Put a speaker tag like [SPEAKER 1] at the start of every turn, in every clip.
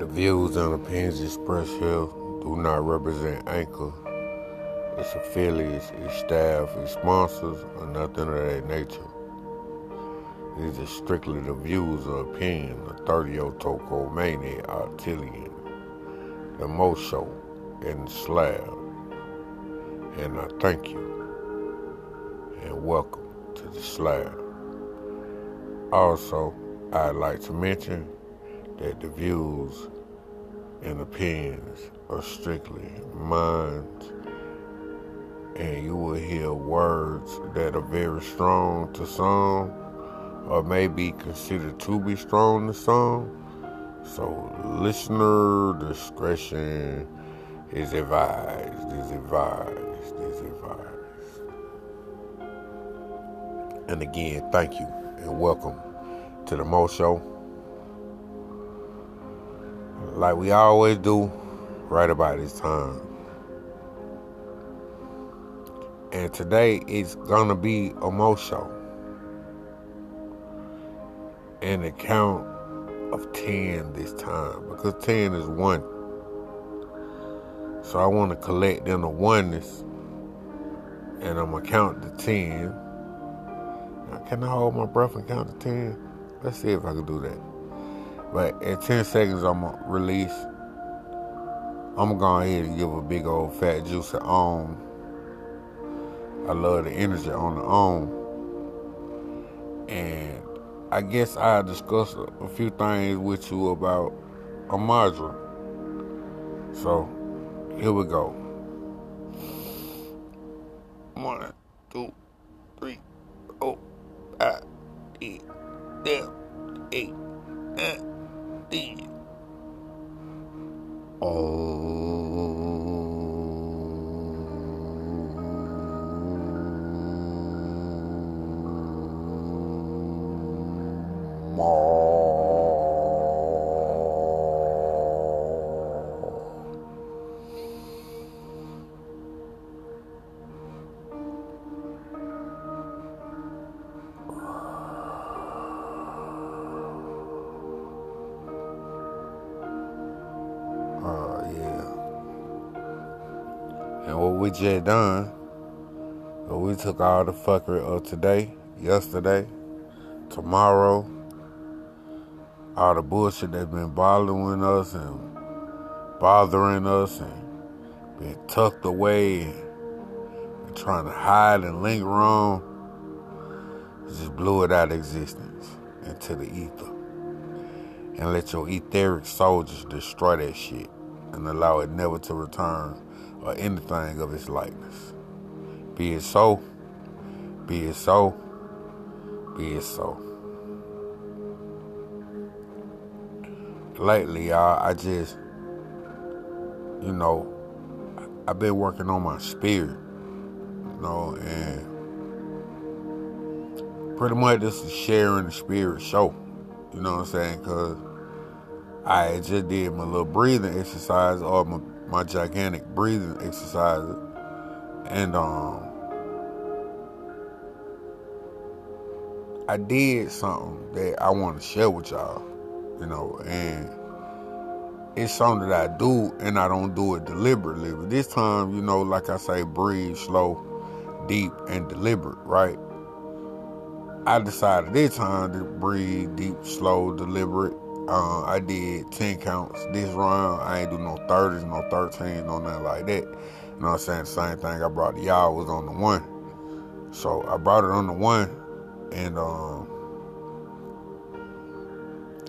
[SPEAKER 1] The views and opinions expressed here do not represent Anchor, its affiliates, its staff, its sponsors, or nothing of that nature. These are strictly the views or opinion of 30 Toko Mania Artillion, the Moh Show, and the Slab. And I thank you and welcome to the Slab. Also, I'd like to mention that the views and opinions are strictly mine, and you will hear words that are very strong to some, or may be considered to be strong to some. So, listener discretion is advised, is advised, is advised. And again, thank you and welcome to the Moh Show like we always do, right about this time. And today it's gonna be a Moh show. And a count of 10 this time because 10 is one. So I want to collect in the oneness and I'm gonna count to 10. Now, can I hold my breath and count to 10? Let's see if I can do that. But in 10 seconds, I'm going to release. I'm going to go ahead and give a big old fat juice on. I love the energy on the on. And I guess I'll discuss a few things with you about a module. So, here we go. One, two, three, four, five, six, seven, eight, nine 地。哦、we just done. But we took all the fuckery of today, yesterday, tomorrow, all the bullshit that's been bothering us and bothering us and been tucked away and, trying to hide and linger on. Just blew it out of existence into the ether. And let your etheric soldiers destroy that shit and allow it never to return or anything of its likeness. Be it so, be it so, be it so. Lately, y'all, I just, you know, I've been working on my spirit, you know, and pretty much this is sharing the spirit show, you know what I'm saying? Because I just did my little breathing exercise or my my gigantic breathing exercises, and um, I did something that I want to share with y'all, you know, and it's something that I do, and I don't do it deliberately. But this time, you know, like I say, breathe slow, deep, and deliberate, right? I decided this time to breathe deep, slow, deliberate, uh, I did 10 counts this round. I ain't do no 30s, no 13s, no nothing like that. You know what I'm saying? The same thing I brought to y'all was on the one. So I brought it on the one, and um,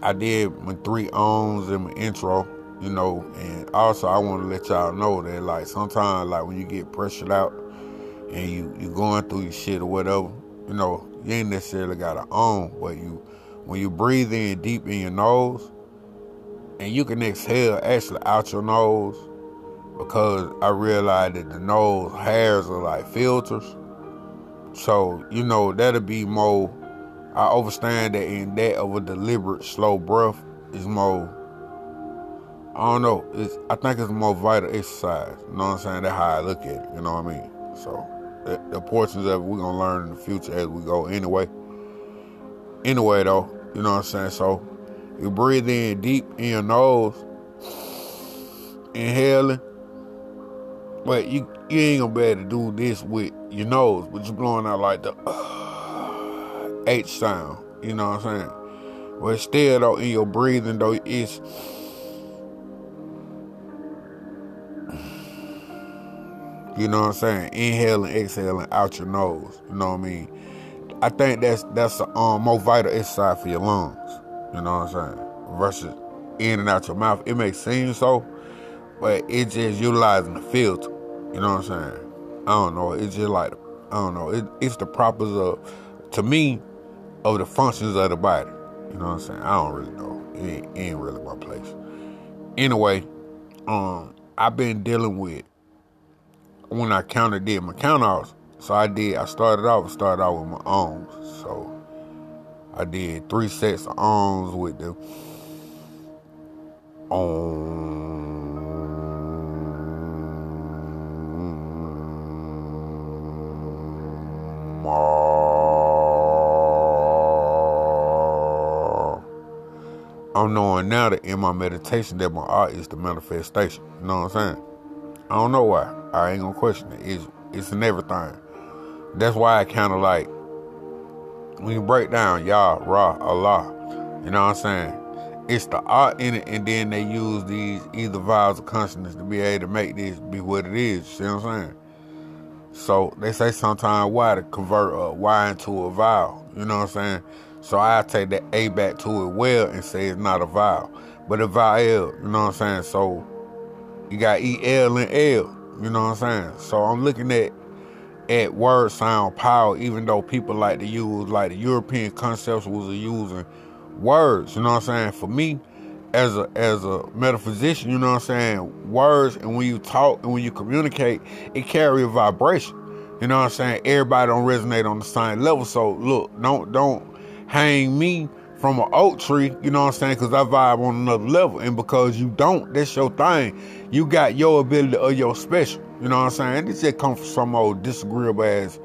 [SPEAKER 1] I did my three oms in my intro, you know, and also I want to let y'all know that like sometimes like when you get pressured out and you you going through your shit or whatever, you know, you ain't necessarily got to own, but you when you breathe in deep in your nose and you can exhale actually out your nose because I realized that the nose hairs are like filters. So, you know, that'll be more, I understand that in that of a deliberate slow breath is more, I don't know, it's, I think it's more vital exercise. You know what I'm saying? That's how I look at it, you know what I mean? So, the, the portions of it we're going to learn in the future as we go anyway. Anyway, though, you know what I'm saying? So you breathe in deep in your nose inhaling. But you you ain't gonna be able to do this with your nose, but you're blowing out like the uh, H sound. You know what I'm saying? But still though in your breathing though it's You know what I'm saying? Inhaling, exhaling out your nose. You know what I mean? I think that's that's a um, more vital exercise for your lungs. You know what I'm saying? Versus in and out your mouth. It may seem so, but it's just utilizing the filter. You know what I'm saying? I don't know. It's just like I don't know. It, it's the proper of to me of the functions of the body. You know what I'm saying? I don't really know. It ain't, it ain't really my place. Anyway, um, I've been dealing with when I counted did my count offs. So I did. I started off started off with my arms. So I did three sets of arms with the um, I'm knowing now that in my meditation that my art is the manifestation. You know what I'm saying? I don't know why. I ain't gonna question it. It's it's in everything. That's why I kind of like when you break down Yah, Ra, Allah. You know what I'm saying? It's the art in it, and then they use these either vowels or consonants to be able to make this be what it is. You see what I'm saying? So they say sometimes why to convert a Y into a vowel. You know what I'm saying? So I take that A back to it well and say it's not a vowel, but a vowel. You know what I'm saying? So you got E L and L. You know what I'm saying? So I'm looking at at word sound power, even though people like to use like the European concepts was using words. You know what I'm saying? For me, as a as a metaphysician, you know what I'm saying? Words and when you talk and when you communicate, it carry a vibration. You know what I'm saying? Everybody don't resonate on the same level. So look, don't don't hang me from an oak tree, you know what I'm saying? Because I vibe on another level. And because you don't, that's your thing. You got your ability or your special. You know what I'm saying? This just comes from some old disagreeable ass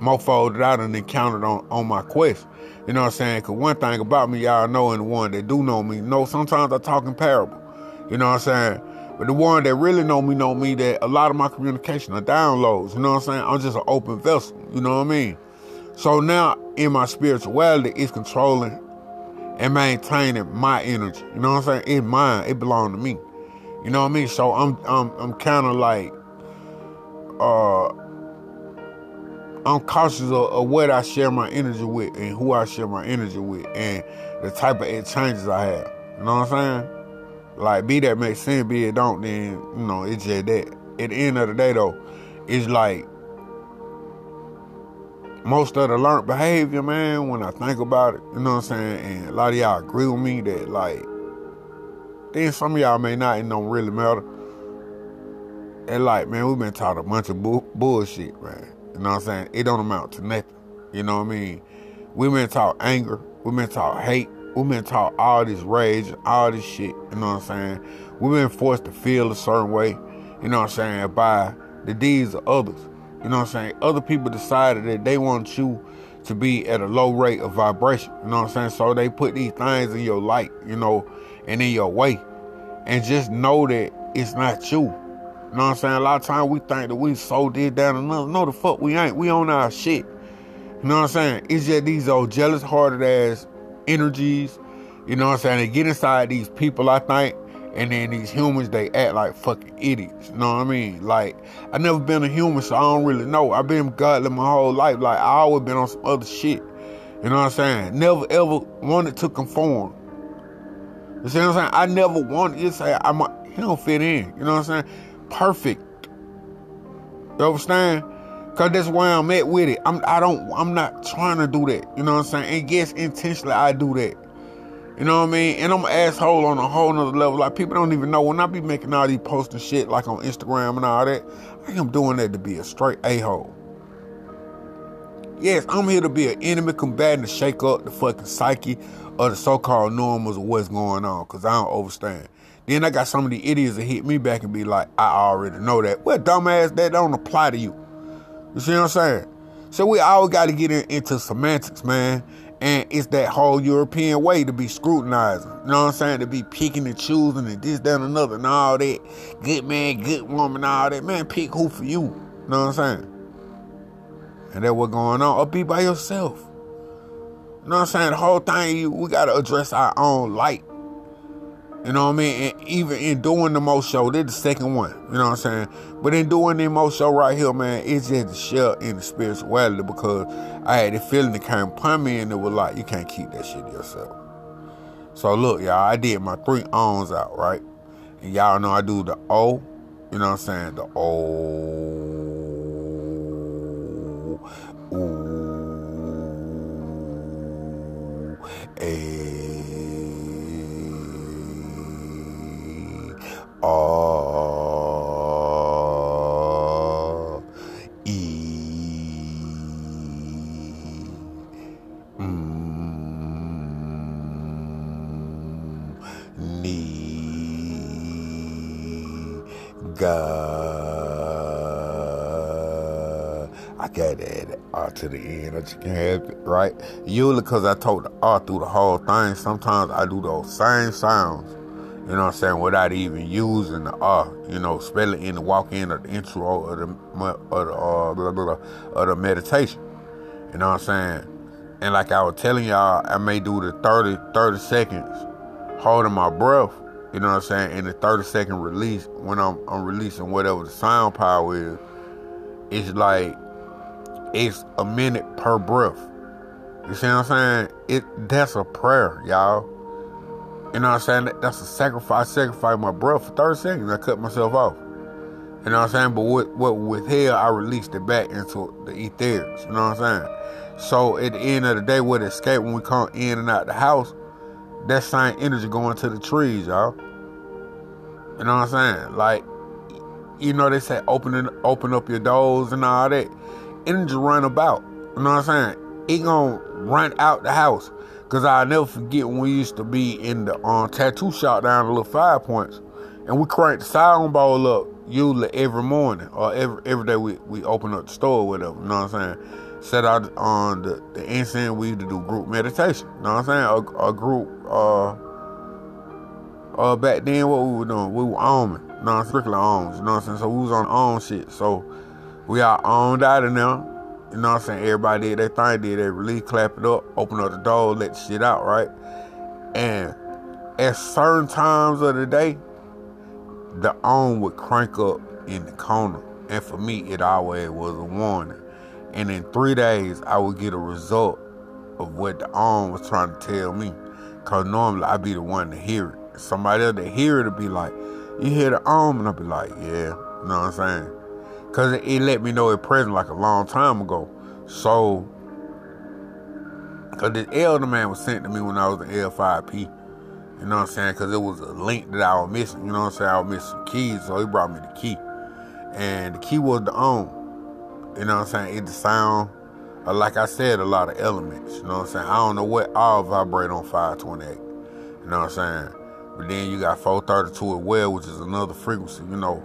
[SPEAKER 1] mofo that I done encountered on, on my quest. You know what I'm saying? Because one thing about me, y'all know, and the one that do know me, know sometimes I talk in parable. You know what I'm saying? But the one that really know me know me that a lot of my communication are downloads. You know what I'm saying? I'm just an open vessel. You know what I mean? So now in my spirituality, it's controlling and maintaining my energy. You know what I'm saying? It's mine. It belongs to me. You know what I mean? So I'm I'm I'm kind of like uh I'm cautious of, of, what I share my energy with and who I share my energy with and the type of exchanges I have. You know what I'm saying? Like be that makes sense, be it don't, then you know it's just that. At the end of the day though, it's like most of the learned behavior, man, when I think about it, you know what I'm saying? And a lot of y'all agree with me that, like, then some of y'all may not, it don't really matter. And, like, man, we've been taught a bunch of bu- bullshit, man. You know what I'm saying? It don't amount to nothing. You know what I mean? We've been taught anger. We've been taught hate. We've been taught all this rage, all this shit. You know what I'm saying? We've been forced to feel a certain way, you know what I'm saying, by the deeds of others. You know what I'm saying? Other people decided that they want you to be at a low rate of vibration. You know what I'm saying? So they put these things in your light, you know, and in your way. And just know that it's not you. You know what I'm saying? A lot of times we think that we so did down another. No, the fuck we ain't. We own our shit. You know what I'm saying? It's just these old jealous hearted ass energies. You know what I'm saying? They get inside these people, I think, and then these humans, they act like fucking idiots. You know what I mean? Like, I never been a human, so I don't really know. I've been godly my whole life. Like, I always been on some other shit. You know what I'm saying? Never ever wanted to conform. You see what I'm saying? I never wanted to say I'm a, he don't fit in. You know what I'm saying? Perfect. You understand? Cause that's where I'm at with it. I'm I don't I'm not trying to do that. You know what I'm saying? And yes, intentionally I do that. You know what I mean? And I'm an asshole on a whole nother level. Like people don't even know when I be making all these posts and shit like on Instagram and all that. I am doing that to be a straight a-hole. Yes, I'm here to be an enemy combatant to shake up the fucking psyche of the so-called normals of what's going on, cause I don't understand. Then I got some of the idiots that hit me back and be like, I already know that. Well, dumbass, that don't apply to you. You see what I'm saying? So we all got to get in, into semantics, man And it's that whole European way to be scrutinizing. You know what I'm saying? To be picking and choosing and this, that, and another and all that. Good man, good woman, all that. Man, pick who for you. You know what I'm saying? And that what going on. Or be by yourself. You know what I'm saying? The whole thing, we got to address our own light. You know what I mean? And even in doing the most show, this the second one. You know what I'm saying? But in doing the most show right here, man, it's just to share in the spirituality because I had the feeling that came upon me and it was like, you can't keep that shit to yourself. So look, y'all, I did my three oms out, right? And y'all know I do the O, you know what I'm saying? The O. Ooh. R E mm, Ni God. I got that R to the end. I just can't help it, right? Usually because I told the R through the whole thing, sometimes I do those same sounds you know what I'm saying, without even using the uh, you know, spelling in the walk in or the intro of the or the uh, blah, blah, blah, of the meditation. You know what I'm saying? And like I was telling y'all, I may do the 30, 30 seconds holding my breath, you know what I'm saying, and the 30 second release when I'm, I'm releasing whatever the sound power is, it's like it's a minute per breath. You see what I'm saying? It that's a prayer, y'all. You know what I'm saying? That's a sacrifice. I sacrificed my breath for 30 seconds. I cut myself off. You know what I'm saying? But what, what with hell, I released it back into the etherics. You know what I'm saying? So at the end of the day, what escape when we come in and out the house, that same energy going to the trees, y'all. You know what I'm saying? Like, you know, they say open open up your doors and all that. Energy run about. You know what I'm saying? It gonna run out the house. Cause I'll never forget when we used to be in the um, tattoo shop down the little five points. And we cranked the sound bowl up usually every morning or every every day we, we open up the store or whatever, you know what I'm saying? Set out on the, the incense, we used to do group meditation, you know what I'm saying? A, a group uh uh back then what we were doing, we were on you know, strictly on, you know what I'm saying? So we was on on shit. So we are owned out of now. You know what I'm saying? Everybody did their thing, did their release, clap it up, open up the door, let the shit out, right? And at certain times of the day, the on would crank up in the corner. And for me, it always was a warning. And in three days, I would get a result of what the on was trying to tell me. Cause normally I'd be the one to hear it. Somebody else to hear it would be like, you hear the on? And I'd be like, yeah. You know what I'm saying? Cause it, let me know it present like a long time ago. So, cause this elder man was sent to me when I was in L5P. You know what I'm saying? Cause it was a link that I was missing. You know what I'm saying? I was missing keys, so he brought me the key. And the key was the on. You know what I'm saying? It the sound, uh, like I said, a lot of elements. You know what I'm saying? I don't know what all vibrate on 528. You know what I'm saying? But then you got 432 as well, which is another frequency, you know.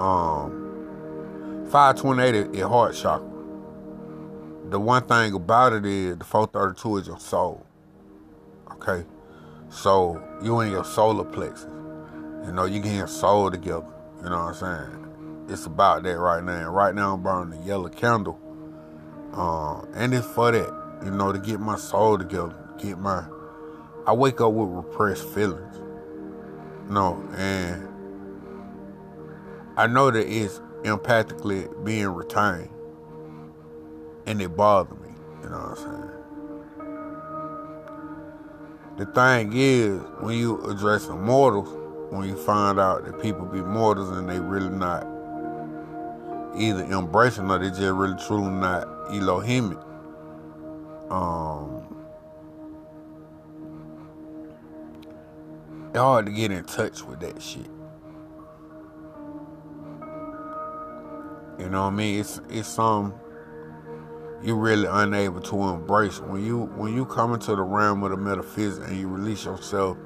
[SPEAKER 1] Um, 528 is heart chakra. The one thing about it is the 432 is your soul. Okay? So you in your solar plexus. You know, you getting your soul together. You know what I'm saying? It's about that right now. And right now I'm burning the yellow candle. Um, and it's for that, you know, to get my soul together, get my I wake up with repressed feelings. You know, and I know that it's empathically being retained. And it bothered me, you know what I'm saying? The thing is, when you address the mortals, when you find out that people be mortals and they really not either embracing or they just really truly not Elohimic. Um, it's hard to get in touch with that shit. You know what I mean? It's it's some you're really unable to embrace when you when you come into the realm of the metaphysics and you release yourself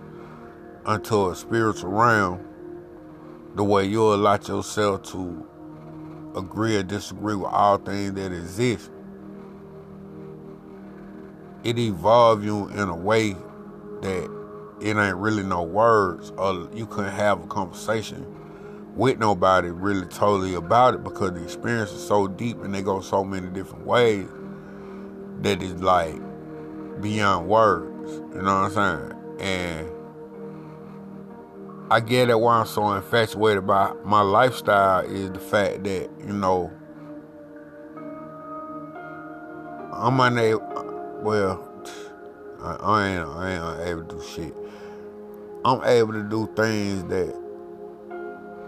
[SPEAKER 1] unto a spiritual realm, the way you allow yourself to agree or disagree with all things that exist. it evolve you in a way that it ain't really no words or you couldn't have a conversation with nobody really totally about it because the experience is so deep and they go so many different ways that it's like beyond words. You know what I'm saying? And I get it why I'm so infatuated by my lifestyle is the fact that, you know, I'm unable, well, I, I ain't, I ain't able to do shit. I'm able to do things that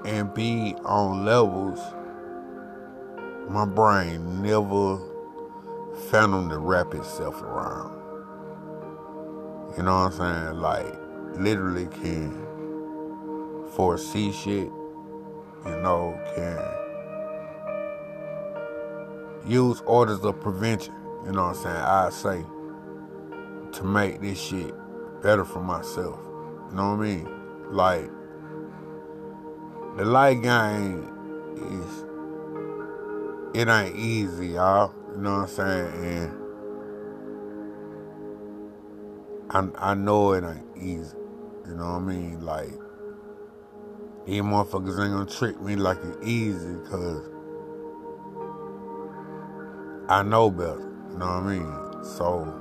[SPEAKER 1] and be on levels my brain never found to wrap itself around. You know what I'm saying? Like, literally can foresee shit, you know, can use orders of prevention, you know what I'm saying? I say to make this shit better for myself. You know what I mean? Like, the light game is it ain't easy, y'all. You know what I'm saying? And I I know it ain't easy. You know what I mean? Like these motherfuckers ain't gonna trick me like it's easy because I know better. You know what I mean? So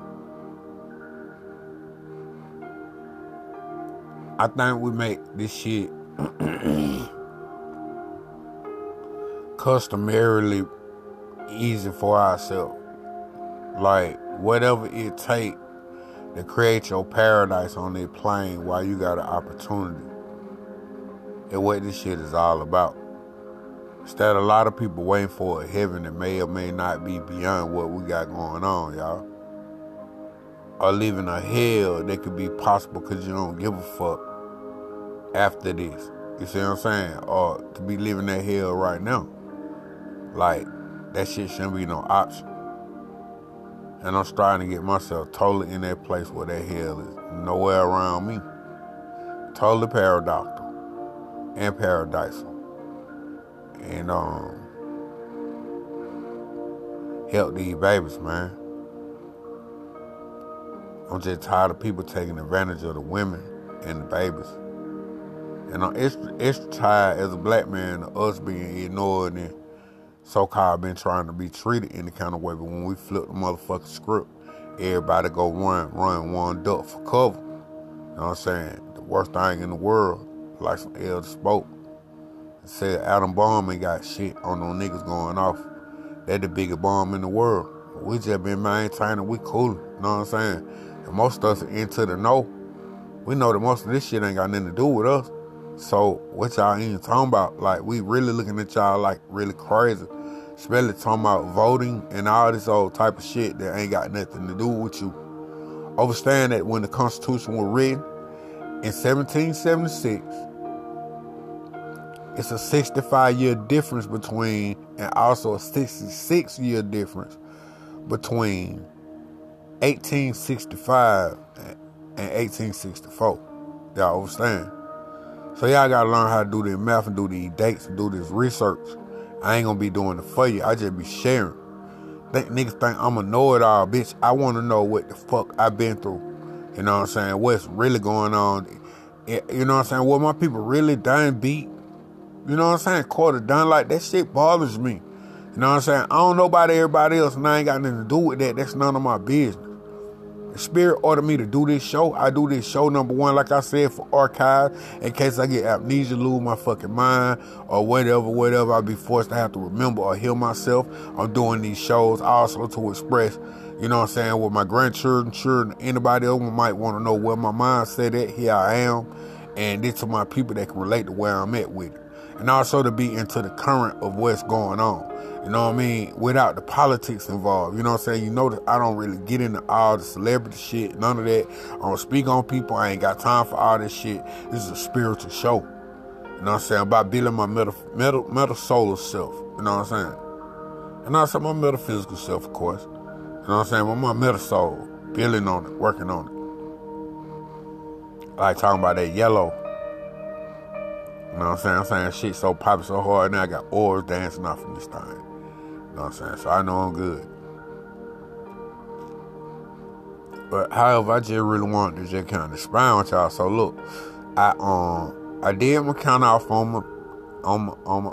[SPEAKER 1] I think we make this shit customarily easy for ourselves. Like whatever it take to create your paradise on that plane while you got an opportunity. And what this shit is all about. Instead, a lot of people waiting for a heaven that may or may not be beyond what we got going on, y'all. Or living a hell that could be possible because you don't give a fuck after this. You see what I'm saying? Or to be living that hell right now. Like, that shit shouldn't be no option. And I'm starting to get myself totally in that place where that hell is nowhere around me. Totally paradoxical and paradisal. And um help these babies, man. I'm just tired of people taking advantage of the women and the babies. And I'm extra, extra tired as a black man of us being ignored and so-called been trying to be treated any kind of way, but when we flip the motherfucking script, everybody go run, run one duck for cover. You know what I'm saying? The worst thing in the world, like some elder spoke, said atom bomb ain't got shit on no niggas going off. They the biggest bomb in the world. We just been maintaining, we cool. You know what I'm saying? And most of us are into the know. We know that most of this shit ain't got nothing to do with us. So what y'all even talking about? Like we really looking at y'all like really crazy. Especially talking about voting and all this old type of shit that ain't got nothing to do with you. Understand that when the Constitution was written in 1776, it's a 65 year difference between, and also a 66 year difference between 1865 and 1864. Y'all understand? So y'all gotta learn how to do the math and do these dates and do this research. I ain't gonna be doing it for you. I just be sharing. Think niggas think I'm a know-it-all, bitch. I wanna know what the fuck I've been through. You know what I'm saying? What's really going on? Eh, you know what I'm saying? What my people really done beat. You know what I'm saying? Quarter done like that shit bothers me. You know what I'm saying? I don't know about everybody else and I ain't got nothing to do with that. That's none of my business. Spirit ordered me to do this show. I do this show number one, like I said, for archive, in case I get amnesia, lose my fucking mind, or whatever, whatever. I'll be forced to have to remember or heal myself. I'm doing these shows also to express, you know what I'm saying, with my grandchildren, children, anybody else might want to know where my mindset at. Here I am. And this to my people that can relate to where I'm at with it. And also to be into the current of what's going on. You know what I mean? Without the politics involved. You know what I'm saying? You know that I don't really get into all the celebrity shit, none of that. I don't speak on people. I ain't got time for all this shit. This is a spiritual show. You know what I'm saying? About building my meta, meta, meta solar self. You know what I'm saying? And I also my metaphysical self, of course. You know what I'm saying? But my meta soul, building on it, working on it. Like talking about that yellow. You know what I'm saying? I'm saying shit so popping so hard now I got orbs dancing off of this thing. You know what I'm saying? So I know I'm good. But however, I just really wanted to just kind of expound with y'all. So look, I um I did my count off on my on my on my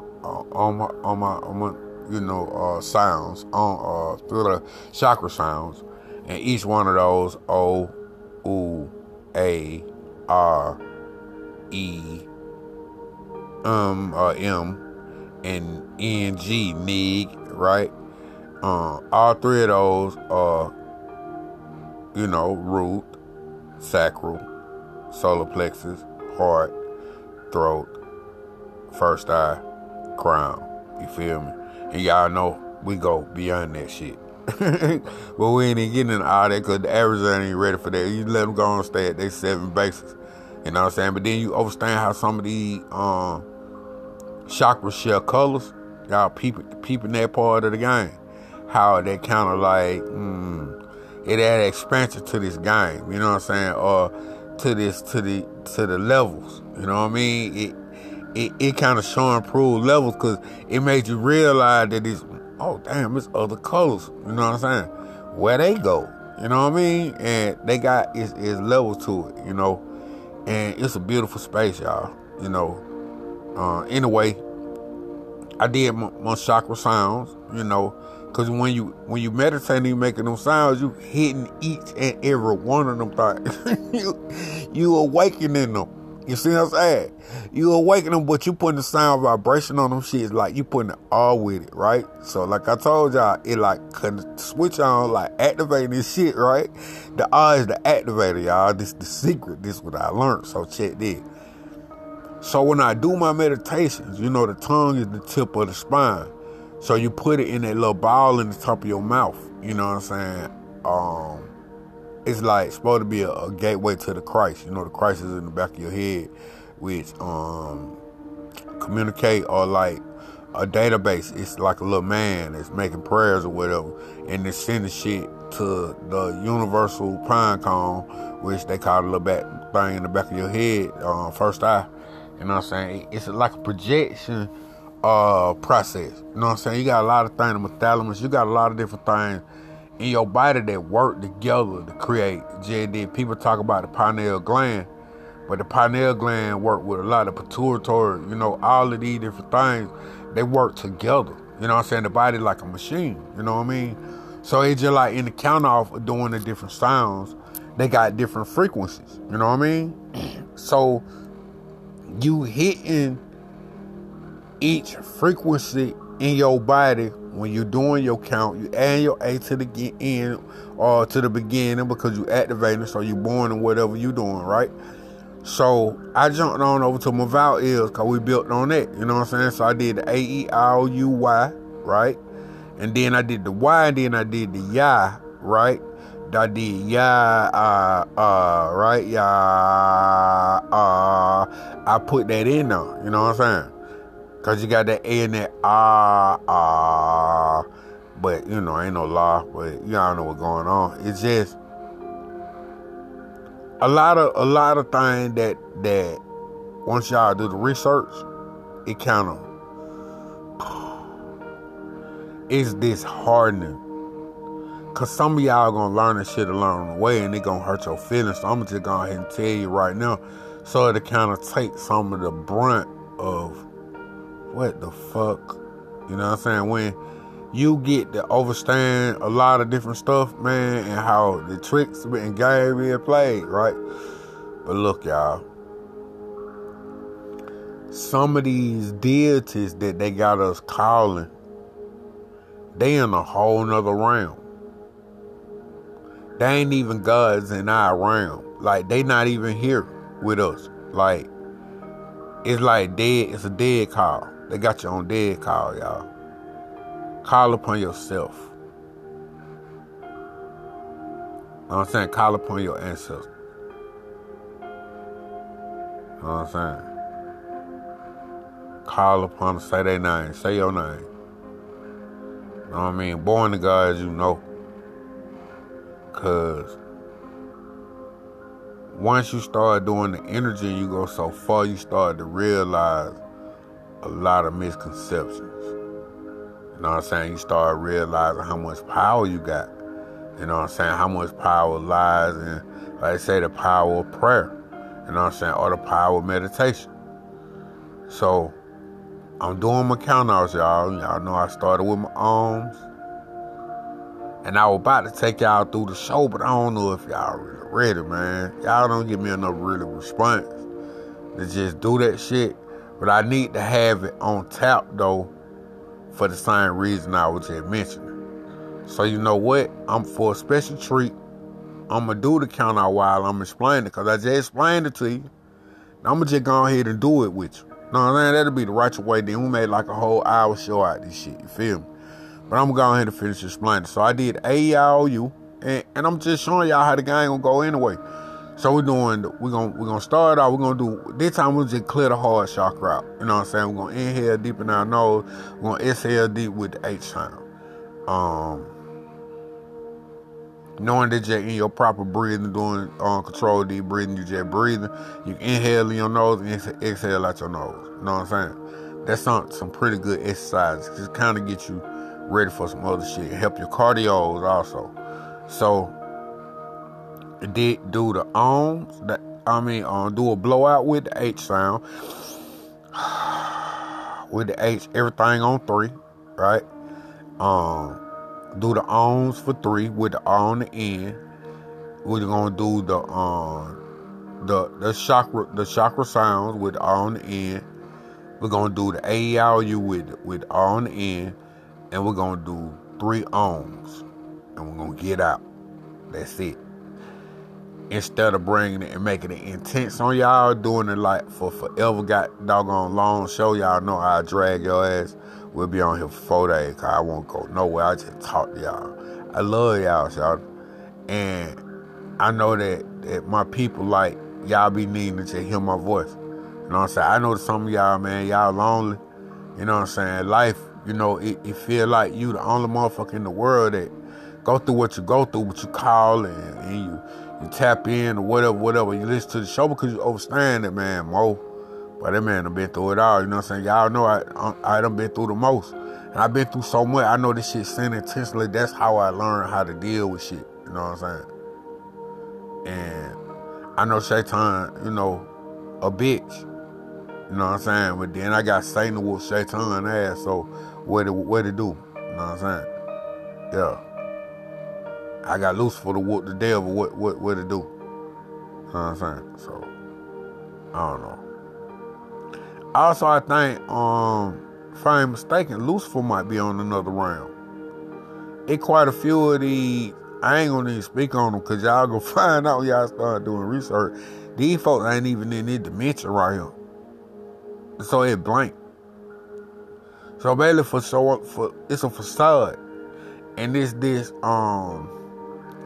[SPEAKER 1] on my on my, on my you know uh, sounds on uh, through the chakra sounds, and each one of those O, U, A, R, E, um, uh, M, and N, G, Nig, right? Uh, all three of those are, you know, root, sacral, solar plexus, heart, throat, first eye, crown. You feel me? And y'all know we go beyond that shit. but we ain't even getting into all that because the average ain't ready for that. You let them go and stay at their seven bases. You know what I'm saying? But then you understand how some of these um, chakras share colors. Y'all peeping, peeping that part of the game. How they kind of like, mm, it add expansion to this game. You know what I'm saying? Or to this, to the, to the levels. You know what I mean? It, it, it kind of show improved levels because it made you realize that it's, oh damn, it's other colors. You know what I'm saying? Where they go. You know what I mean? And they got its, its levels to it, you know. And it's a beautiful space, y'all. You know. Uh, anyway, I did my, my chakra sounds, you know, because when you when you meditate and you making them sounds, you hitting each and every one of them things. you you awakening them. You see what I'm saying? You awaken them, but you putting the sound vibration on them shit. Like you putting it all with it, right? So like I told y'all, it like switch on, like activating this shit, right? The R is the activator, y'all. This the secret. This what I learned. So check this. So when I do my meditations, you know the tongue is the tip of the spine. So you put it in that little ball in the top of your mouth. You know what I'm saying? Um it's like supposed to be a, a, gateway to the Christ. You know, the Christ is in the back of your head, which um, communicate or like a database. It's like a little man that's making prayers or whatever, and it's sending shit to the universal pine cone, which they call the little back thing in the back of your head, uh, first eye. You know what I'm saying? It's like a projection uh, process. You know what I'm saying? You got a lot of things, the thalamus. You got a lot of different things in your body that work together to create JD. People talk about the pineal gland, but the pineal gland work with a lot of pituitary, you know, all of these different things, they work together. You know what I'm saying? The body like a machine, you know what I mean? So it's just like in the count off of doing the different sounds, they got different frequencies. You know what I mean? so you hitting each frequency in your body when you're doing your count, you add your A to the end or to the beginning because you activating, so you're born in whatever you're doing, right? So I jumped on over to my vowel is because we built on that, you know what I'm saying? So I did the A E I O U Y, right? And then I did the Y, and then I did the Ya, right? I did ya, uh, uh, right? Ya, uh, I put that in there, you know what I'm saying? Cause you got that A and that ah ah, but you know ain't no law, but y'all know what's going on. It's just a lot of a lot of things that that once y'all do the research, it kind of it's disheartening. Cause some of y'all are gonna learn this shit along the way and it gonna hurt your feelings. So I'm gonna just going ahead and tell you right now, so to kind of take some of the brunt of what the fuck? You know what I'm saying? When you get to understand a lot of different stuff, man, and how the tricks and games being played, right? But look, y'all. Some of these deities that they got us calling, they in a whole nother realm. They ain't even gods in our realm. Like they not even here with us. Like it's like dead. It's a dead call. They got you on dead call, y'all. Call upon yourself. You know what I'm saying? Call upon your ancestors. You know what I'm saying? Call upon say their name, say your name. You know what I mean? Born the God you know. Cause once you start doing the energy, you go so far, you start to realize a lot of misconceptions. You know what I'm saying? You start realizing how much power you got. You know what I'm saying? How much power lies in, like I say, the power of prayer. You know what I'm saying? Or the power of meditation. So, I'm doing my countouts, y'all. Y'all know I started with my arms. And I was about to take y'all through the show, but I don't know if y'all really ready, man. Y'all don't give me enough really response to just do that shit. But I need to have it on tap though, for the same reason I was just mentioning. So you know what? I'm for a special treat. I'm gonna do the count out while I'm explaining it, cause I just explained it to you. I'm gonna just go ahead and do it with you. No, I'm? That'll be the right way. Then we made like a whole hour show out this shit. You feel me? But I'm gonna go ahead and finish explaining. So I did AEIOU, and, and I'm just showing y'all how the game gonna go anyway. So we're doing, we're gonna we're gonna start out. We're gonna do this time. We'll just clear the heart chakra out. You know what I'm saying? We're gonna inhale deep in our nose. We're gonna exhale deep with the H sound. Um, knowing that you're in your proper breathing, doing um, control deep breathing, you just breathing. You inhale in your nose and exhale out your nose. You know what I'm saying? That's some some pretty good exercise. Just kind of get you ready for some other shit. Help your cardios also. So did do the arms that I mean um do a blowout with the H sound. with the H, everything on three, right? Um do the ons for three with the on the end. We're gonna do the um the the chakra the chakra sounds with on the end. We're gonna do the AEIOU with with on the end, and we're gonna do three ohms, and we're gonna get out. That's it. Instead of bringing it and making it intense on y'all, doing it like for forever, got doggone long show. Y'all know I drag your ass. We'll be on here for four days. Cause I won't go nowhere. I just talk to y'all. I love y'all, y'all. And I know that, that my people like y'all be needing to hear my voice. You know what I'm saying? I know some of y'all, man, y'all lonely. You know what I'm saying? Life, you know, it, it feel like you the only motherfucker in the world that go through what you go through, what you call and, and you you tap in or whatever, whatever. You listen to the show because you understand it, man, Mo. But that man done been through it all, you know what I'm saying? Y'all know I, I, done been through the most. And I've been through so much. I know this shit sin intentionally. That's how I learned how to deal with shit. You know what I'm saying? And I know Shaitan, you know, a bitch. You know what I'm saying? But then I got Satan with Shaitan ass, so what to, what to do? You know what I'm saying? Yeah. I got Lucifer to whoop the devil, what, what, what to do? You know what I'm saying? So, I don't know. Also, I think, um, if I ain't mistaken, Lucifer might be on another round. It quite a few of these. I ain't gonna even speak on them because y'all gonna find out y'all start doing research. These folks ain't even in this dimension right here. So it blank. So basically, for so for it's a facade, and this this um,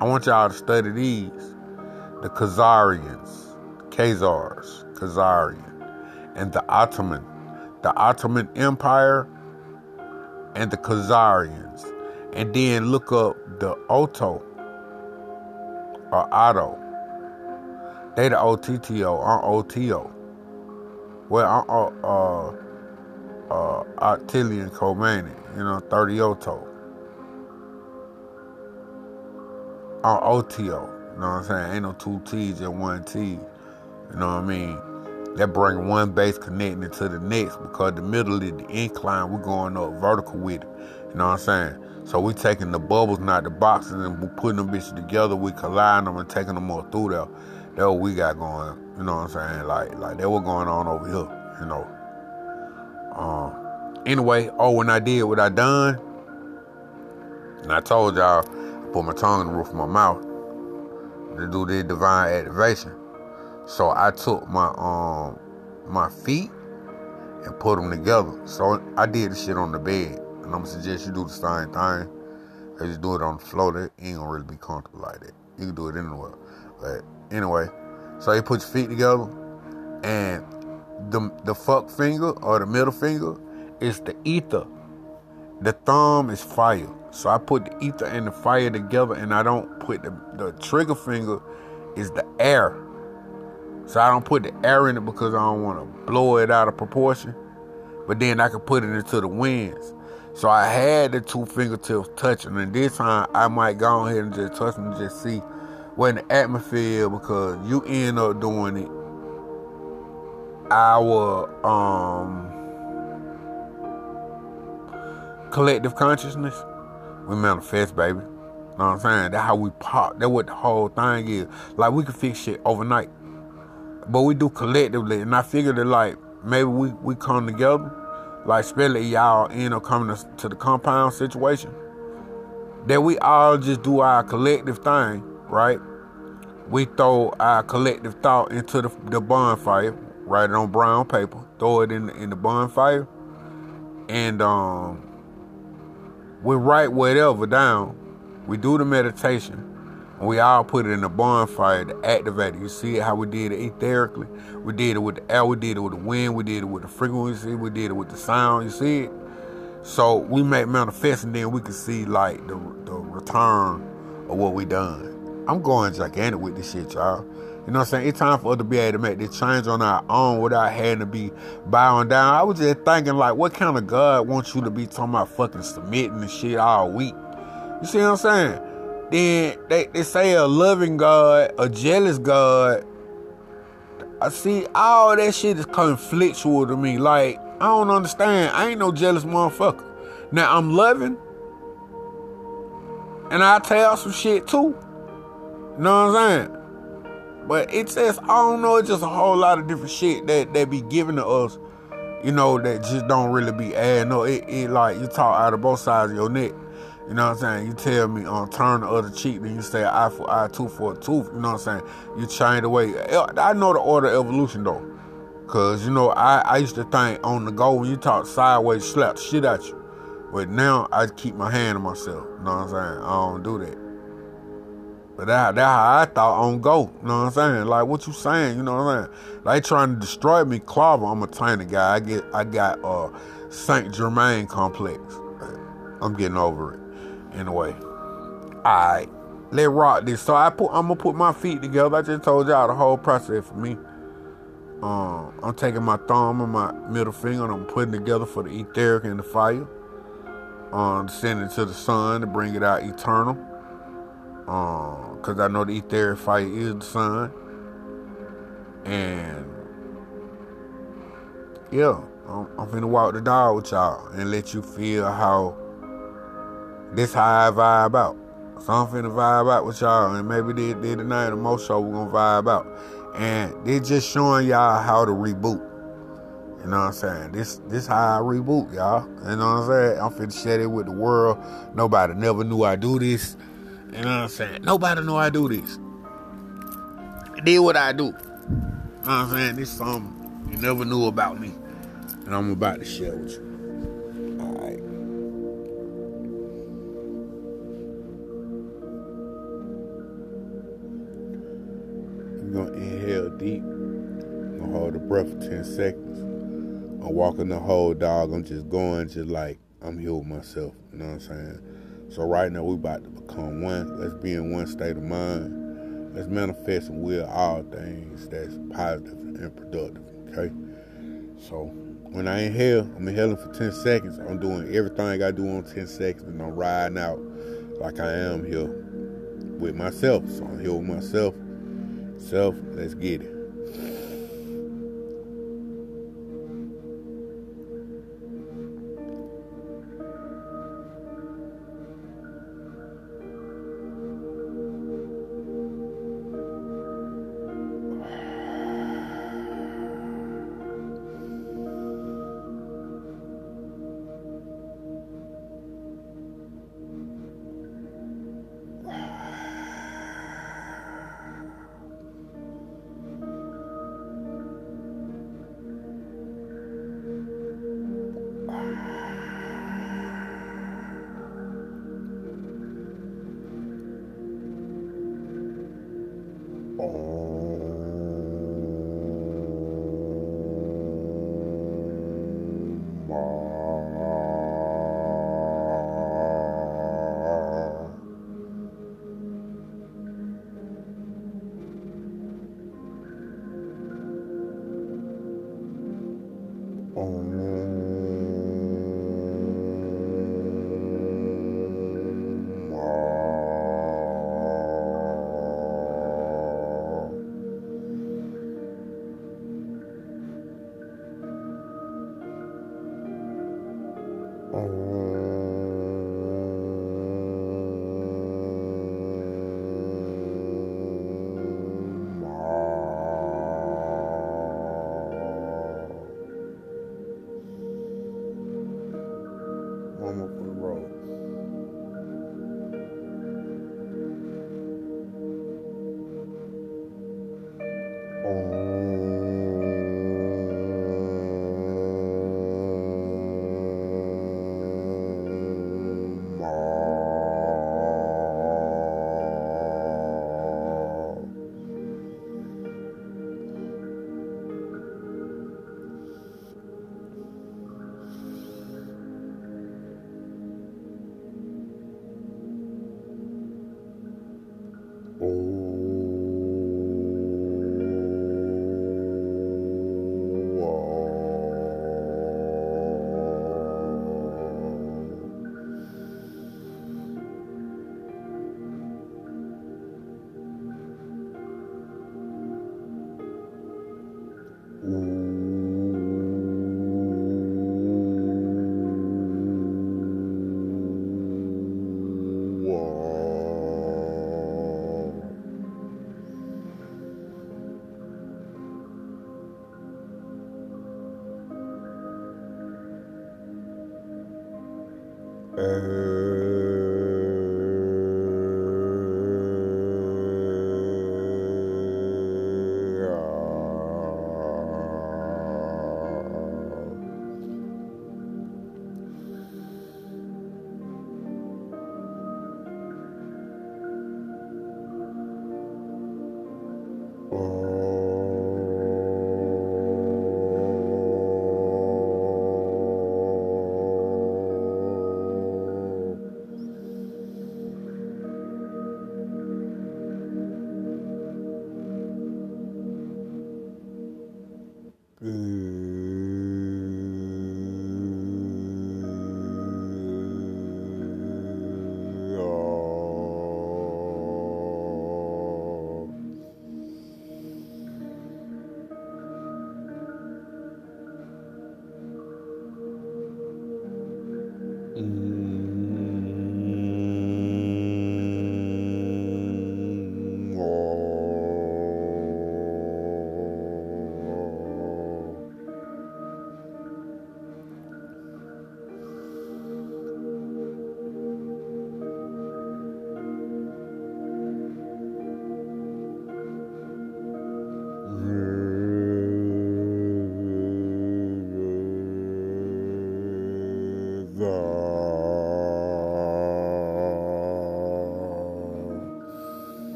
[SPEAKER 1] I want y'all to study these, the Khazarians, Khazars, Khazarian. And the Ottoman, the Ottoman Empire, and the Khazarians. And then look up the Otto or Otto. They the OTTO, aren't OTO. Well, uh, uh, uh, Khomeini, you know, 30 Otto. On OTO, you know what I'm saying? Ain't no two T's and one T. You know what I mean? That bring one base connecting it to the next because the middle of the incline, we're going up vertical with it. You know what I'm saying? So we taking the bubbles, not the boxes, and we putting them bitches together. We colliding them and taking them all through there. That's what we got going. You know what I'm saying? Like, like that what going on over here. You know. Um. Anyway, oh, when I did what I done, and I told y'all, I put my tongue in the roof of my mouth to do the divine activation. So I took my um my feet and put them together. So I did the shit on the bed, and I'm gonna suggest you do the same thing. I just do it on the floor. That ain't gonna really be comfortable like that. You can do it anywhere. But anyway, so you put your feet together, and the the fuck finger or the middle finger is the ether. The thumb is fire. So I put the ether and the fire together, and I don't put the the trigger finger is the air. So I don't put the air in it because I don't want to blow it out of proportion. But then I can put it into the winds. So I had the two fingertips touching, and this time I might go ahead and just touch them and just see what the atmosphere because you end up doing it. Our um collective consciousness, we manifest, baby. Know what I'm saying? That's how we pop. That's what the whole thing is. Like we can fix shit overnight. But we do collectively. And I figured that like maybe we, we come together. Like especially y'all end up coming to, to the compound situation. That we all just do our collective thing, right? We throw our collective thought into the, the bonfire, write it on brown paper, throw it in the, in the bonfire, and um, we write whatever down we do the meditation, and we all put it in the bonfire to activate it. You see how we did it etherically? We did it with the air, we did it with the wind, we did it with the frequency, we did it with the sound. You see it? So we make manifest, and then we can see like the the return of what we done. I'm going gigantic with this shit, y'all. You know what I'm saying? It's time for us to be able to make this change on our own without having to be bowing down. I was just thinking, like, what kind of God wants you to be talking about fucking submitting and shit all week? You see what I'm saying? Then they, they say a loving God, a jealous God. I see all that shit is conflictual to me. Like, I don't understand. I ain't no jealous motherfucker. Now I'm loving. And I tell some shit too. You know what I'm saying? But it says, I don't know, it's just a whole lot of different shit that they be giving to us, you know, that just don't really be adding up. It, it like you talk out of both sides of your neck. You know what I'm saying? You tell me um, turn the other cheek, then you say eye for eye, tooth for a tooth. You know what I'm saying? You change the way. I know the order of evolution though. Cause you know, I, I used to think on the go when you talk sideways, slap shit at you. But now I keep my hand on myself. You know what I'm saying? I don't do that. But that that how I thought on go. You know what I'm saying? Like what you saying, you know what I'm saying? They trying to destroy me, Clover. I'm a tiny guy. I get I got uh Saint Germain complex. I'm getting over it in a way. Alright. Let rock this. So I put I'm gonna put my feet together. I just told y'all the whole process for me. Um, I'm taking my thumb and my middle finger and I'm putting together for the etheric and the fire. Um, send it to the sun to bring it out eternal. Um, cause I know the etheric fight is the sun. And yeah, I'm, I'm finna walk the dog with y'all and let you feel how this how I vibe out. So I'm finna vibe out with y'all, and maybe they, they tonight the Moh Show we're gonna vibe out. And they just showing y'all how to reboot. You know what I'm saying? This this how I reboot, y'all. You know what I'm saying? I'm finna share it with the world. Nobody never knew I do this. You know what I'm saying? Nobody know I do this. I did what I do. You know what I'm saying? This something you never knew about me. And I'm about to share with you. You're gonna inhale deep. Gonna hold the breath for 10 seconds. I'm walking the whole dog. I'm just going just like I'm here with myself. You know what I'm saying? So right now we about to become one. Let's be in one state of mind. Let's manifest and will all things that's positive and productive. Okay? So when I inhale, I'm inhaling for 10 seconds. I'm doing everything I do on 10 seconds and I'm riding out like I am here with myself. So I'm here with myself Self, let's get it.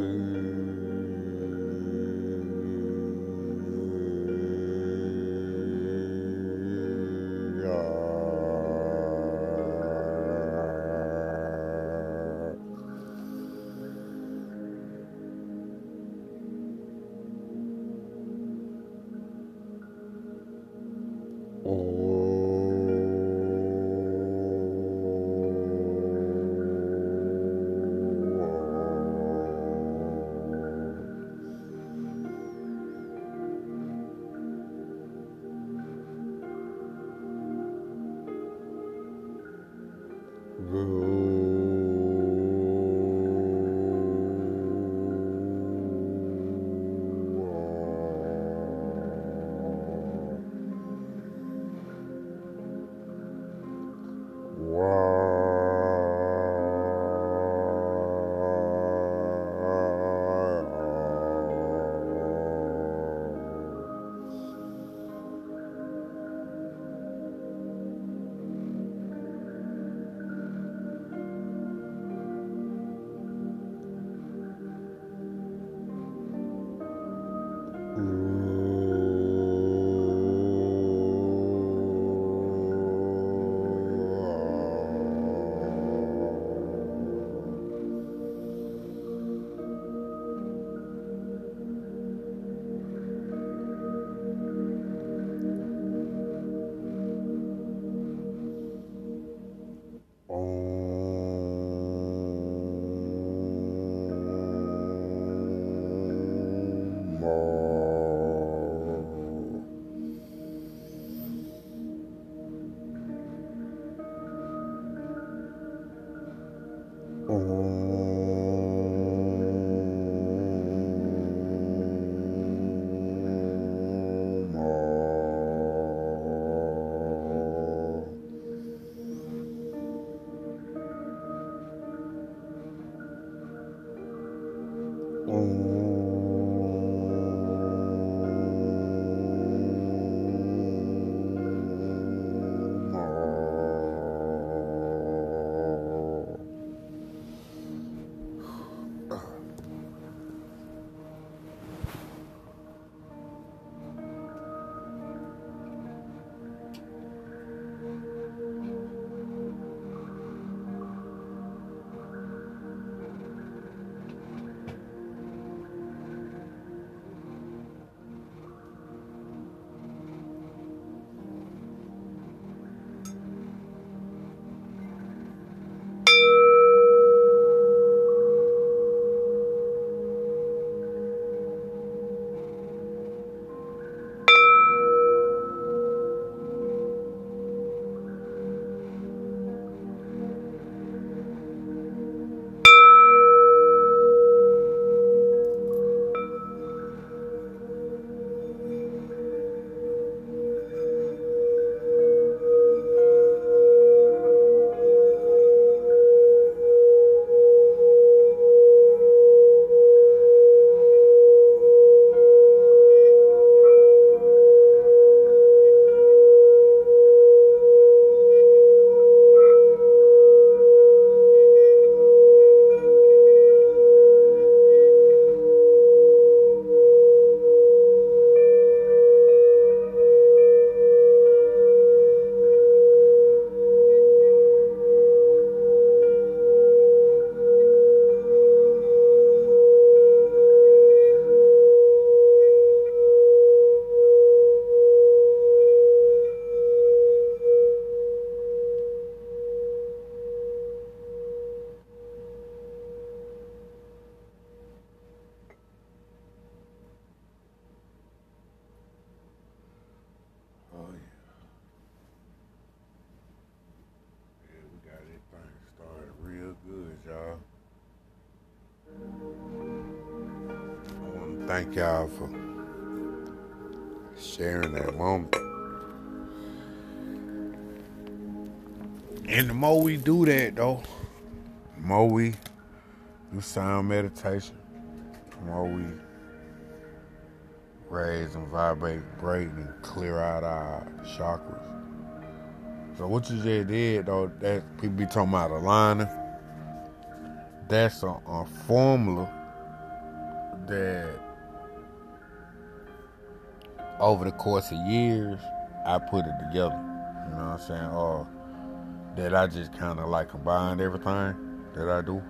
[SPEAKER 1] Ooh. Thank for sharing that moment. And the more we do that, though, the more we do sound meditation, the more we raise and vibrate, break and clear out our chakras. So what you just did, though, that people be talking about aligning, that's a, a formula that over the course of years, I put it together. You know what I'm saying? Or that I just kind of like combined everything that I do.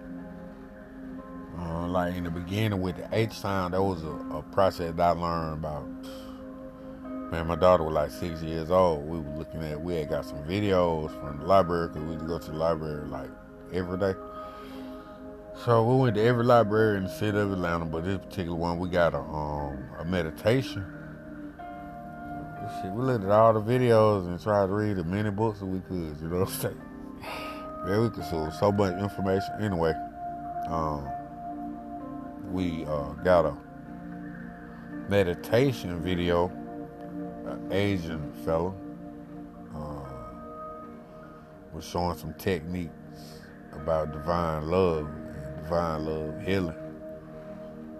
[SPEAKER 1] Uh, like in the beginning with the H sound, that was a, a, process that I learned about. Man, my daughter was like six years old. We were looking at, we had got some videos from the library because we go to the library like every day. So we went to every library in the city of Atlanta, but this particular one, we got a um, a meditation Shit, we looked at all the videos and tried to read as many books as we could, you know what I'm saying? Yeah, we consume so much information. Anyway, um, we uh, got a meditation video, an Asian fella uh, was showing some techniques about divine love and divine love healing.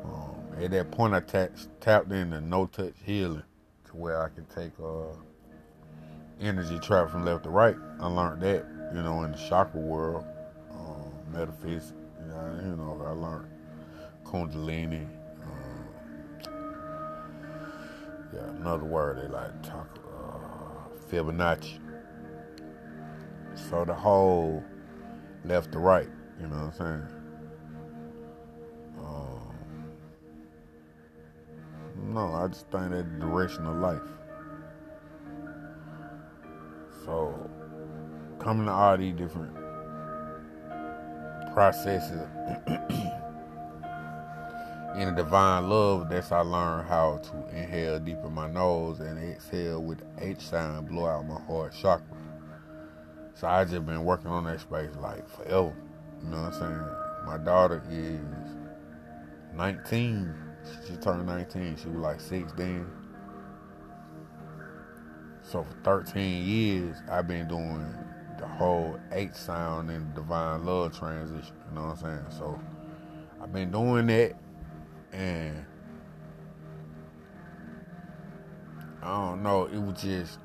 [SPEAKER 1] Um, at that point, I tapped, tapped into no touch healing where I can take uh, energy travel from left to right. I learned that, you know, in the chakra world, um, metaphysics. You know, you know, I learned Kundalini. Um, yeah, another word they like to talk uh, Fibonacci. So the whole left to right, you know what I'm saying? No, I just think that direction of life. So coming to all these different processes in the divine love, that's I learned how to inhale deep in my nose and exhale with the H sound, blow out my heart chakra. So I just been working on that space like forever. You know what I'm saying? My daughter is 19. She turned 19. She was like 16. So for 13 years, I've been doing the whole H sound and divine love transition. You know what I'm saying? So I've been doing that, and I don't know. It was just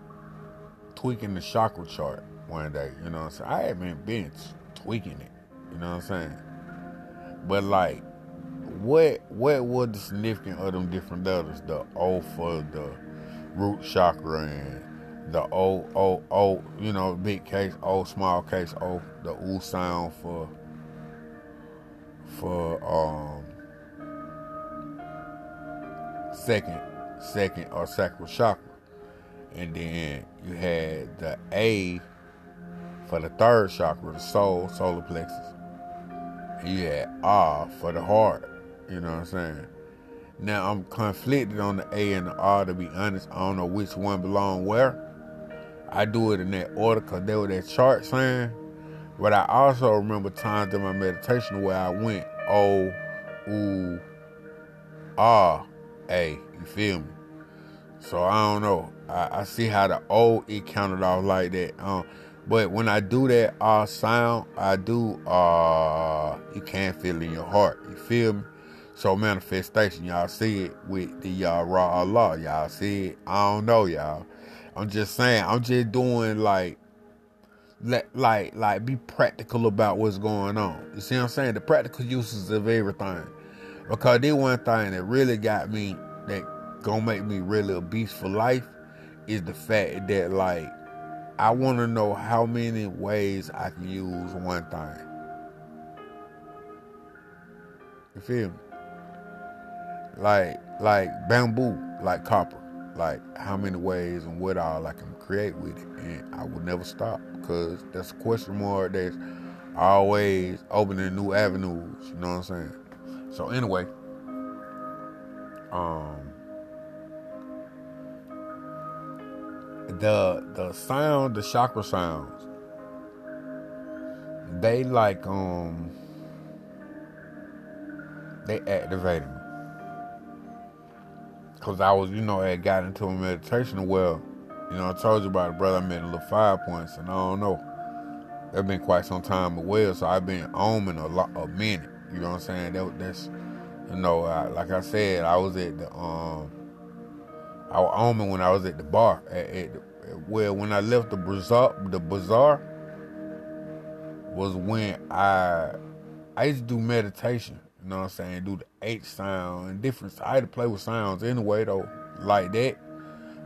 [SPEAKER 1] tweaking the chakra chart one day. You know what I'm saying? I haven't been tweaking it. You know what I'm saying? But like, what what was the significance of them different letters? The O for the root chakra and the O O O, you know, big case O, small case O, the U sound for for um second second or sacral chakra. And then you had the A for the third chakra, the soul, solar plexus. And you had R for the heart. You know what I'm saying? Now I'm conflicted on the A and the R to be honest. I don't know which one belong where. I do it in that order because they were that chart saying. But I also remember times in my meditation where I went O, U, R, A. You feel me? So I don't know. I, I see how the O it counted off like that. Um, but when I do that uh sound, I do uh you can't feel in your heart. You feel me? So manifestation, y'all see it with the uh, raw Allah. Y'all see it. I don't know, y'all. I'm just saying. I'm just doing like, let like like be practical about what's going on. You see what I'm saying? The practical uses of everything. Because the one thing that really got me that gonna make me really a beast for life is the fact that like I want to know how many ways I can use one thing. You feel me? Like like bamboo, like copper. Like how many ways and what all I can create with it, and I will never stop because that's a question mark that's always opening new avenues. You know what I'm saying? So anyway, um, the the sound, the chakra sounds, they like um they activated me. Cause I was, you know, I got into a meditation well, you know, I told you about it, brother. I made a little five points, and I don't know. It's been quite some time away, so I've been oming a lot, a minute. You know what I'm saying? That, that's, you know, I, like I said, I was at the um I was on when I was at the bar. At, at well, when I left the bazaar, the bazaar was when I I used to do meditation. You know what I'm saying? Do the H sound and different. I had to play with sounds anyway, though, like that.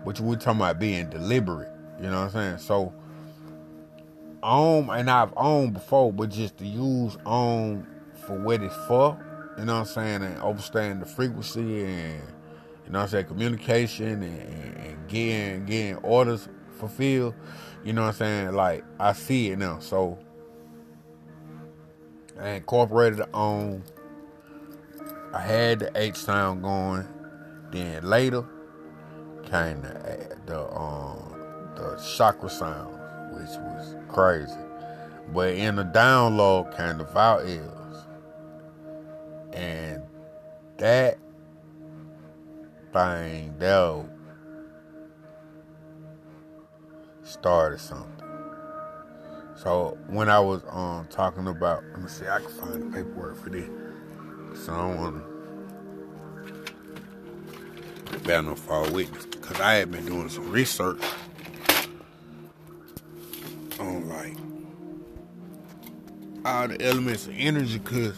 [SPEAKER 1] But we're talking about being deliberate. You know what I'm saying? So, om, and I've owned before, but just to use om for what it's for. You know what I'm saying? And understand the frequency and you know what I'm saying, communication and, and, getting getting orders fulfilled. You know what I'm saying? Like I see it now. So I incorporated on I had the H sound going. Then later came the the um the chakra sound, which was crazy. But in the download came the vowels. And that thing, though started something. So when I was um talking about, let me see, I can find the paperwork for this. So I don't want to bear no witness because I had been doing some research on like all the elements of energy because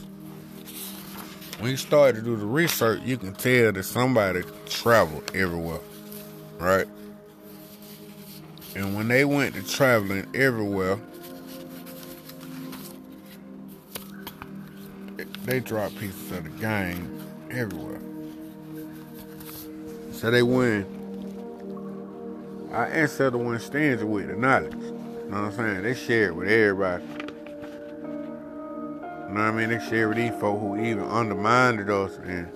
[SPEAKER 1] when you start to do the research, you can tell that somebody traveled everywhere, right? And when they went to traveling everywhere, they drop pieces of the game everywhere. So they went. Our ancestor one stands with the knowledge. You know what I'm saying? They share it with everybody. You know what I mean? They shared with these folk who even undermined us and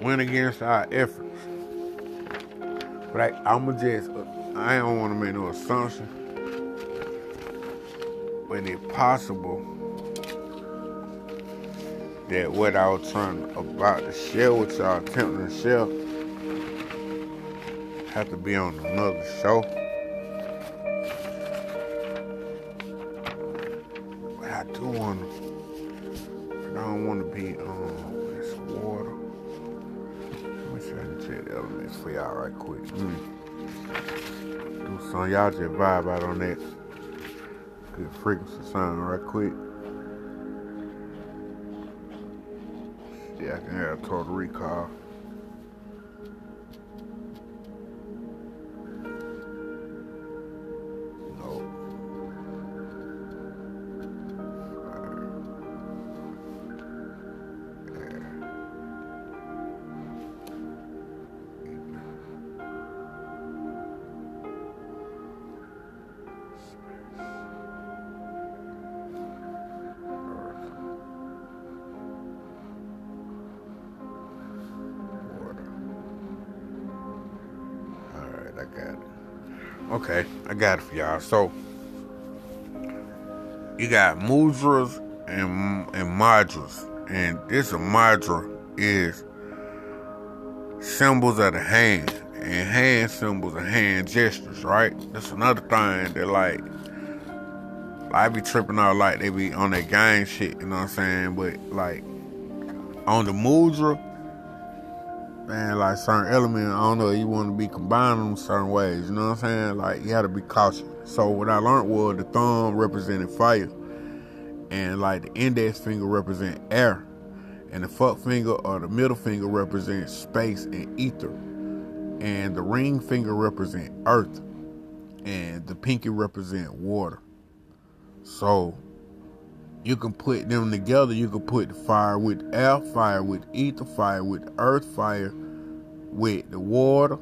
[SPEAKER 1] went against our efforts. But I, I'ma just, I don't want to make no assumption. But if possible, that what I was trying about to share with y'all, attempting to share, have to be on another show. But I do want to, I don't want to be on um, this water. Let me if I check the elements for y'all right quick. Mm. Do some, y'all just vibe out on that good frequency sound right quick. Yeah, total recall. I got it. Okay, I got it for y'all. So you got mudras and and madras, and this a madra is symbols of the hand and hand symbols and hand gestures, right? That's another thing that like I be tripping out like they be on that gang shit, you know what I'm saying? But like on the mudra, man, like certain element, I don't know, you want to be combining them certain ways, you know what I'm saying? Like you had to be cautious. So what I learned was the thumb represented fire, and like the index finger represent air, and the fuck finger or the middle finger represents space and ether, and the ring finger represent earth, and the pinky represent water. So you can put them together. You can put fire with air, fire with ether, fire with earth, fire with the water.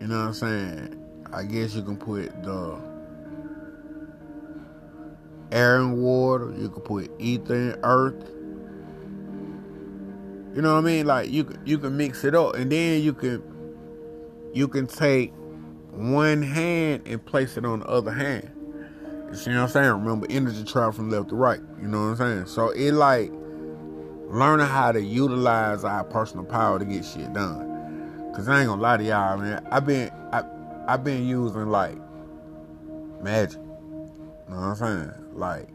[SPEAKER 1] You know what I'm saying? I guess you can put the air and water. You can put ether and earth. You know what I mean? Like you you can mix it up, and then you can you can take one hand and place it on the other hand. You see what I'm saying? Remember, energy travel from left to right. You know what I'm saying? So it like learning how to utilize our personal power to get shit done. Cause I ain't gonna lie to y'all, man. I've been I I've been using like magic. You know what I'm saying? Like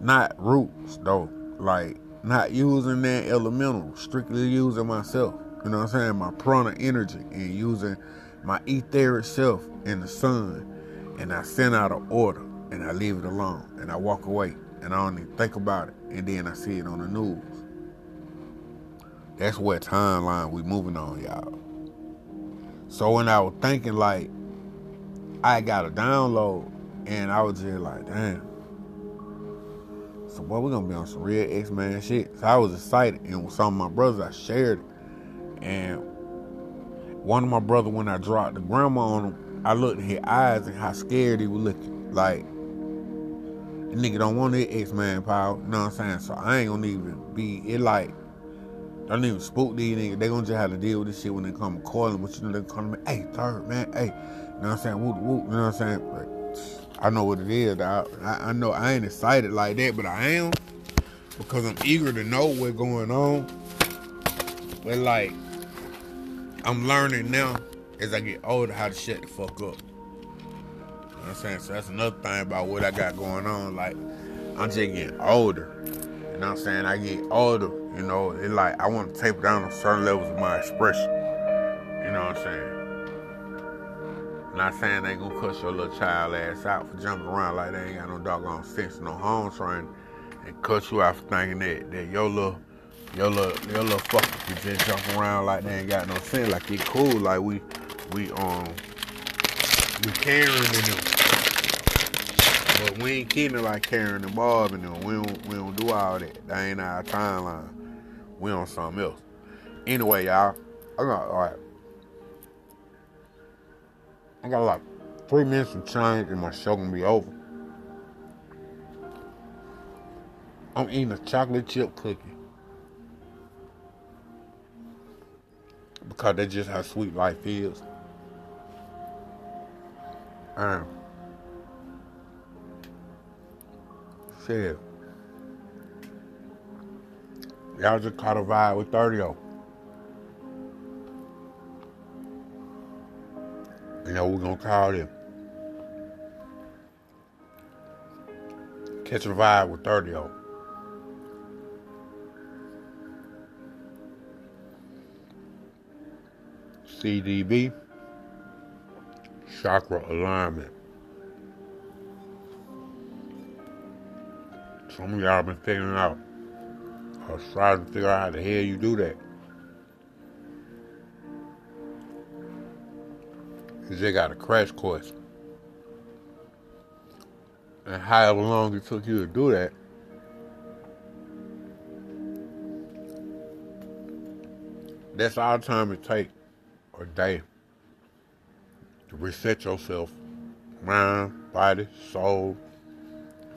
[SPEAKER 1] not roots though. Like not using that elemental, strictly using myself. You know what I'm saying? My prana energy and using my etheric self in the sun and I send out an order and I leave it alone and I walk away and I don't even think about it and then I see it on the news. That's what timeline we moving on, y'all. So when I was thinking like I got a download and I was just like, damn. So boy, we're gonna be on some real X-Man shit. So I was excited and with some of my brothers I shared it. And one of my brother when I dropped the grandma on him, I looked at his eyes and how scared he was looking. Like, the nigga don't want that X-Man power. You know what I'm saying? So I ain't gonna even be, it like, don't even spook these niggas. They gonna just have to deal with this shit when they come calling. But you know, they come to me, hey, third, man, hey. You know what I'm saying? Whoop, whoop. You know what I'm saying? I know what it is. I, I know I ain't excited like that, but I am because I'm eager to know what's going on. But like, I'm learning now as I get older how to shut the fuck up. You know what I'm saying? So that's another thing about what I got going on. Like, I'm just getting older. You know what I'm saying? I get older, you know, it's like I want to taper down on certain levels of my expression. You know what I'm saying? Not saying they gonna cut your little child ass out for jumping around like they ain't got no doggone sense, no home training, and cut you out for thinking that that your little your little your little fucker can just jump around like they ain't got no sense, like it cool, like we we um we Karen and them. But we ain't kidding like Karen and Bob and them. We don't we don't do all that. That ain't our timeline. We on something else. Anyway, y'all, I got all right. I got like three minutes of change and my show gonna be over. I'm eating a chocolate chip cookie. Because that's just how sweet life is. Um, shit. Y'all just caught a vibe with Thrdiyo You know, we're gonna call it Catch a Vibe with Thrdiyo CDB, chakra alignment. Some of y'all been figuring out, or trying to figure out how the hell you do that. They got a crash course. And however long it took you to do that, that's all the time it takes or day to reset yourself, mind, body, soul,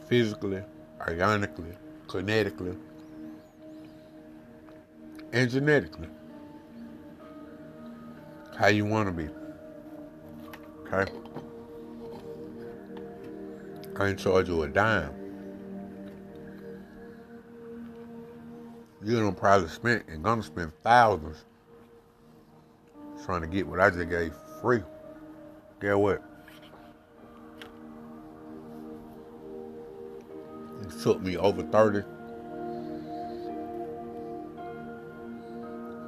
[SPEAKER 1] physically, organically, kinetically, and genetically. How you want to be. Okay? I ain't charge you a dime. You're gonna probably spend and gonna spend thousands trying to get what I just gave free. Get what? It took me over 30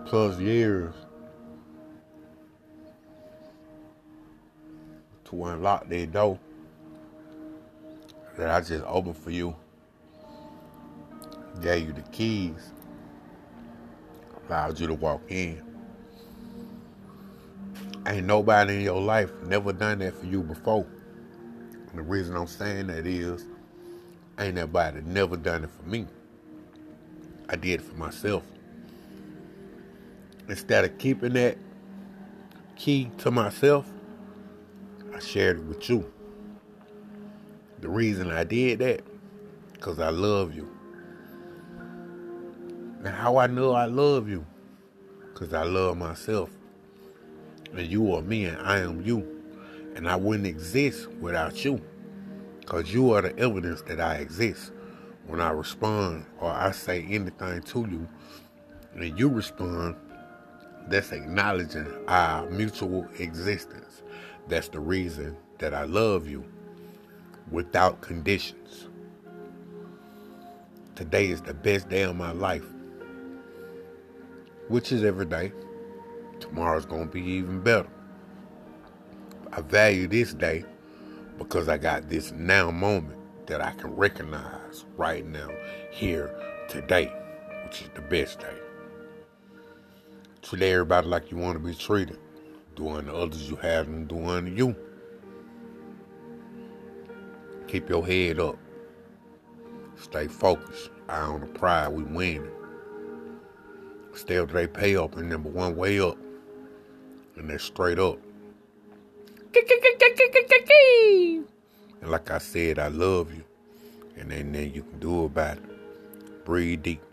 [SPEAKER 1] plus years to unlock that door that I just opened for you. Gave you the keys. Allowed you to walk in. Ain't nobody in your life never done that for you before. And the reason I'm saying that is, ain't nobody never done it for me. I did it for myself. Instead of keeping that key to myself, I shared it with you. The reason I did that, because I love you. And how I know I love you? Because I love myself. And you are me and I am you. And I wouldn't exist without you. Because you are the evidence that I exist. When I respond or I say anything to you, and you respond, that's acknowledging our mutual existence. That's the reason that I love you without conditions. Today is the best day of my life, which is every day. Tomorrow's going to be even better. I value this day because I got this now moment that I can recognize right now, here, today, which is the best day. Treat everybody like you want to be treated. Do unto others you have them do unto you. Keep your head up. Stay focused. Eye on the prize. We win. Stay up to they pay up and number one way up. And they're straight up. And like I said, I love you. And ain't nothing you can do about it. Breathe deep.